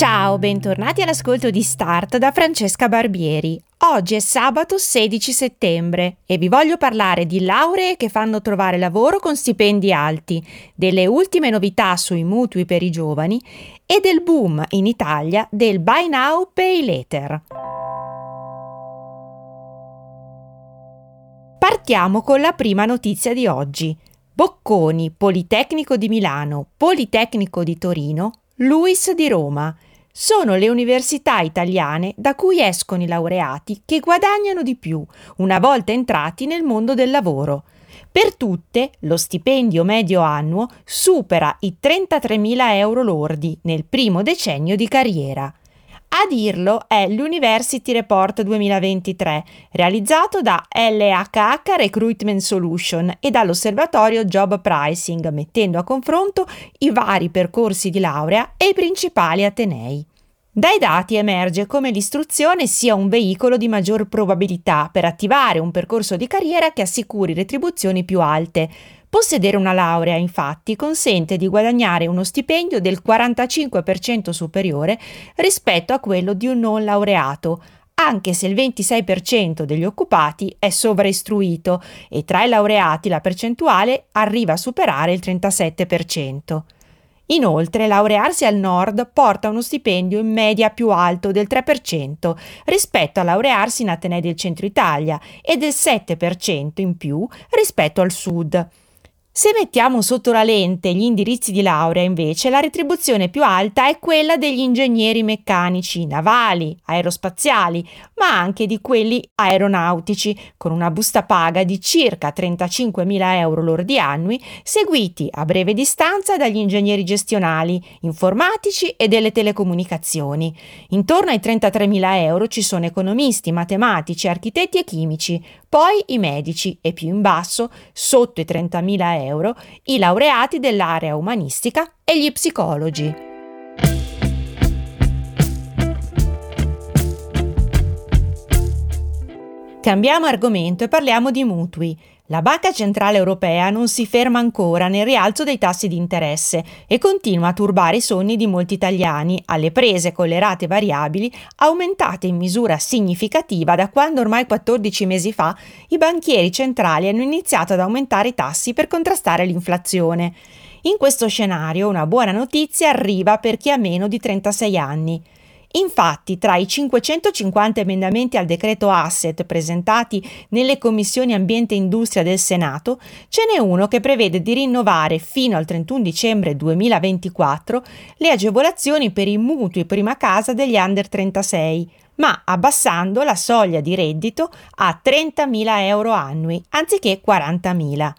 Ciao, bentornati all'ascolto di Start da Francesca Barbieri. Oggi è sabato 16 settembre e vi voglio parlare di lauree che fanno trovare lavoro con stipendi alti, delle ultime novità sui mutui per i giovani e del boom in Italia del Buy Now Pay Later. Partiamo con la prima notizia di oggi. Bocconi, Politecnico di Milano, Politecnico di Torino, Luis di Roma sono le università italiane da cui escono i laureati che guadagnano di più una volta entrati nel mondo del lavoro. Per tutte lo stipendio medio annuo supera i 33.000 euro lordi nel primo decennio di carriera. A dirlo è l'University Report 2023, realizzato da LHH Recruitment Solution e dall'osservatorio Job Pricing, mettendo a confronto i vari percorsi di laurea e i principali atenei. Dai dati emerge come l'istruzione sia un veicolo di maggior probabilità per attivare un percorso di carriera che assicuri retribuzioni più alte. Possedere una laurea, infatti, consente di guadagnare uno stipendio del 45% superiore rispetto a quello di un non laureato, anche se il 26% degli occupati è sovraistruito e tra i laureati la percentuale arriva a superare il 37%. Inoltre, laurearsi al nord porta uno stipendio in media più alto del 3% rispetto a laurearsi in Atenei del centro Italia e del 7% in più rispetto al sud. Se mettiamo sotto la lente gli indirizzi di laurea, invece, la retribuzione più alta è quella degli ingegneri meccanici, navali, aerospaziali, ma anche di quelli aeronautici, con una busta paga di circa 35.000 euro lordi annui, seguiti a breve distanza dagli ingegneri gestionali, informatici e delle telecomunicazioni. Intorno ai 33.000 euro ci sono economisti, matematici, architetti e chimici, poi i medici e più in basso, sotto i 30.000 euro, i laureati dell'area umanistica e gli psicologi. Cambiamo argomento e parliamo di mutui. La Banca Centrale Europea non si ferma ancora nel rialzo dei tassi di interesse e continua a turbare i sogni di molti italiani alle prese con le rate variabili aumentate in misura significativa da quando ormai 14 mesi fa i banchieri centrali hanno iniziato ad aumentare i tassi per contrastare l'inflazione. In questo scenario una buona notizia arriva per chi ha meno di 36 anni. Infatti, tra i 550 emendamenti al decreto asset presentati nelle commissioni ambiente e industria del Senato, ce n'è uno che prevede di rinnovare fino al 31 dicembre 2024 le agevolazioni per i mutui prima casa degli under 36, ma abbassando la soglia di reddito a 30.000 euro annui anziché 40.000.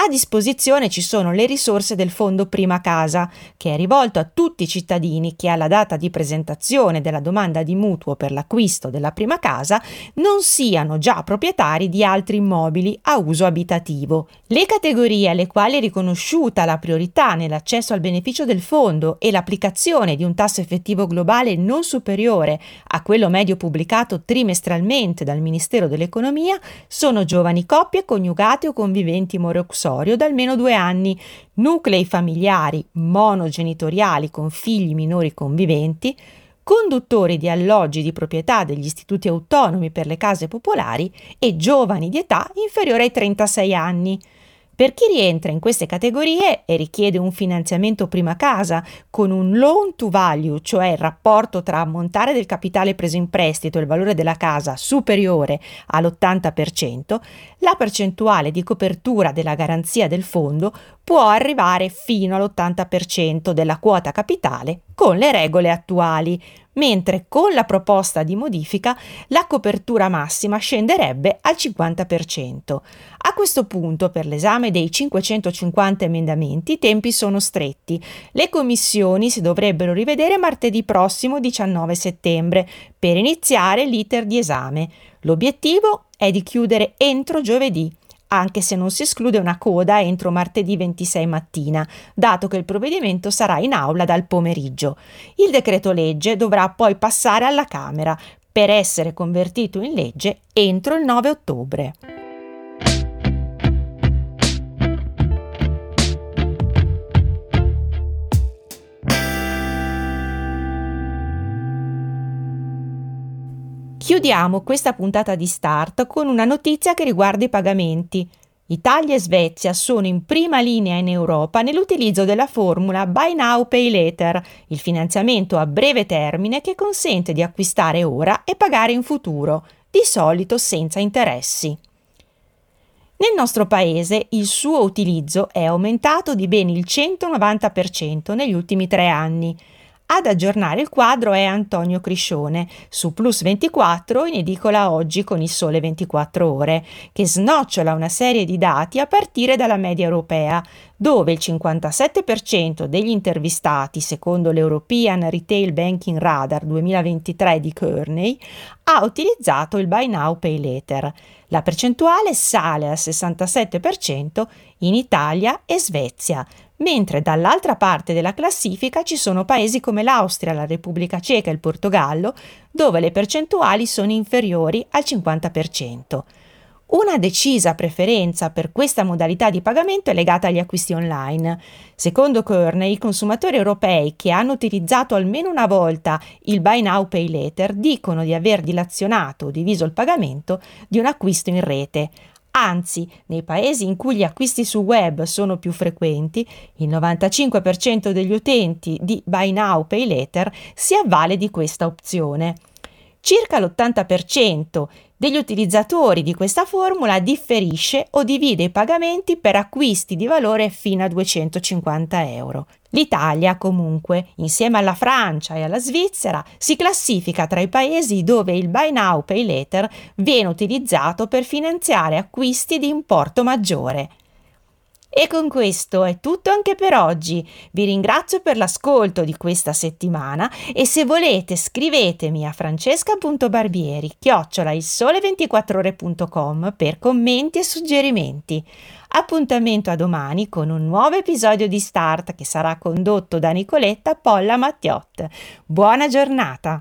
A disposizione ci sono le risorse del Fondo Prima Casa, che è rivolto a tutti i cittadini che alla data di presentazione della domanda di mutuo per l'acquisto della prima casa non siano già proprietari di altri immobili a uso abitativo. Le categorie alle quali è riconosciuta la priorità nell'accesso al beneficio del fondo e l'applicazione di un tasso effettivo globale non superiore a quello medio pubblicato trimestralmente dal Ministero dell'Economia sono giovani coppie coniugate o conviventi moroxosi compulsorio da almeno due anni, nuclei familiari monogenitoriali con figli minori conviventi, conduttori di alloggi di proprietà degli istituti autonomi per le case popolari e giovani di età inferiore ai 36 anni. Per chi rientra in queste categorie e richiede un finanziamento prima casa con un loan to value, cioè il rapporto tra ammontare del capitale preso in prestito e il valore della casa superiore all'80%, la percentuale di copertura della garanzia del fondo può arrivare fino all'80% della quota capitale con le regole attuali, mentre con la proposta di modifica la copertura massima scenderebbe al 50%. A questo punto, per l'esame dei 550 emendamenti, i tempi sono stretti. Le commissioni si dovrebbero rivedere martedì prossimo 19 settembre per iniziare l'iter di esame. L'obiettivo è di chiudere entro giovedì anche se non si esclude una coda entro martedì 26 mattina, dato che il provvedimento sarà in aula dal pomeriggio. Il decreto legge dovrà poi passare alla Camera per essere convertito in legge entro il 9 ottobre. Chiudiamo questa puntata di Start con una notizia che riguarda i pagamenti. Italia e Svezia sono in prima linea in Europa nell'utilizzo della formula Buy Now Pay Later, il finanziamento a breve termine che consente di acquistare ora e pagare in futuro, di solito senza interessi. Nel nostro paese il suo utilizzo è aumentato di ben il 190% negli ultimi tre anni. Ad aggiornare il quadro è Antonio Criscione, su Plus 24 in edicola oggi con il Sole 24 ore, che snocciola una serie di dati a partire dalla media europea, dove il 57% degli intervistati, secondo l'European Retail Banking Radar 2023 di Kearney, ha utilizzato il Buy Now Pay Later. La percentuale sale al 67% in Italia e Svezia, mentre dall'altra parte della classifica ci sono paesi come l'Austria, la Repubblica Ceca e il Portogallo, dove le percentuali sono inferiori al 50%. Una decisa preferenza per questa modalità di pagamento è legata agli acquisti online. Secondo Kearney, i consumatori europei che hanno utilizzato almeno una volta il Buy Now Pay Later dicono di aver dilazionato o diviso il pagamento di un acquisto in rete, Anzi, nei paesi in cui gli acquisti su web sono più frequenti, il 95% degli utenti di Buy Now Pay Later si avvale di questa opzione. Circa l'80% degli utilizzatori di questa formula differisce o divide i pagamenti per acquisti di valore fino a 250 euro. L'Italia, comunque, insieme alla Francia e alla Svizzera, si classifica tra i paesi dove il Buy Now Pay Later viene utilizzato per finanziare acquisti di importo maggiore. E con questo è tutto anche per oggi. Vi ringrazio per l'ascolto di questa settimana e se volete scrivetemi a francesca.barbieri chiocciola il sole24ore.com per commenti e suggerimenti. Appuntamento a domani con un nuovo episodio di Start che sarà condotto da Nicoletta Polla Mattiot. Buona giornata!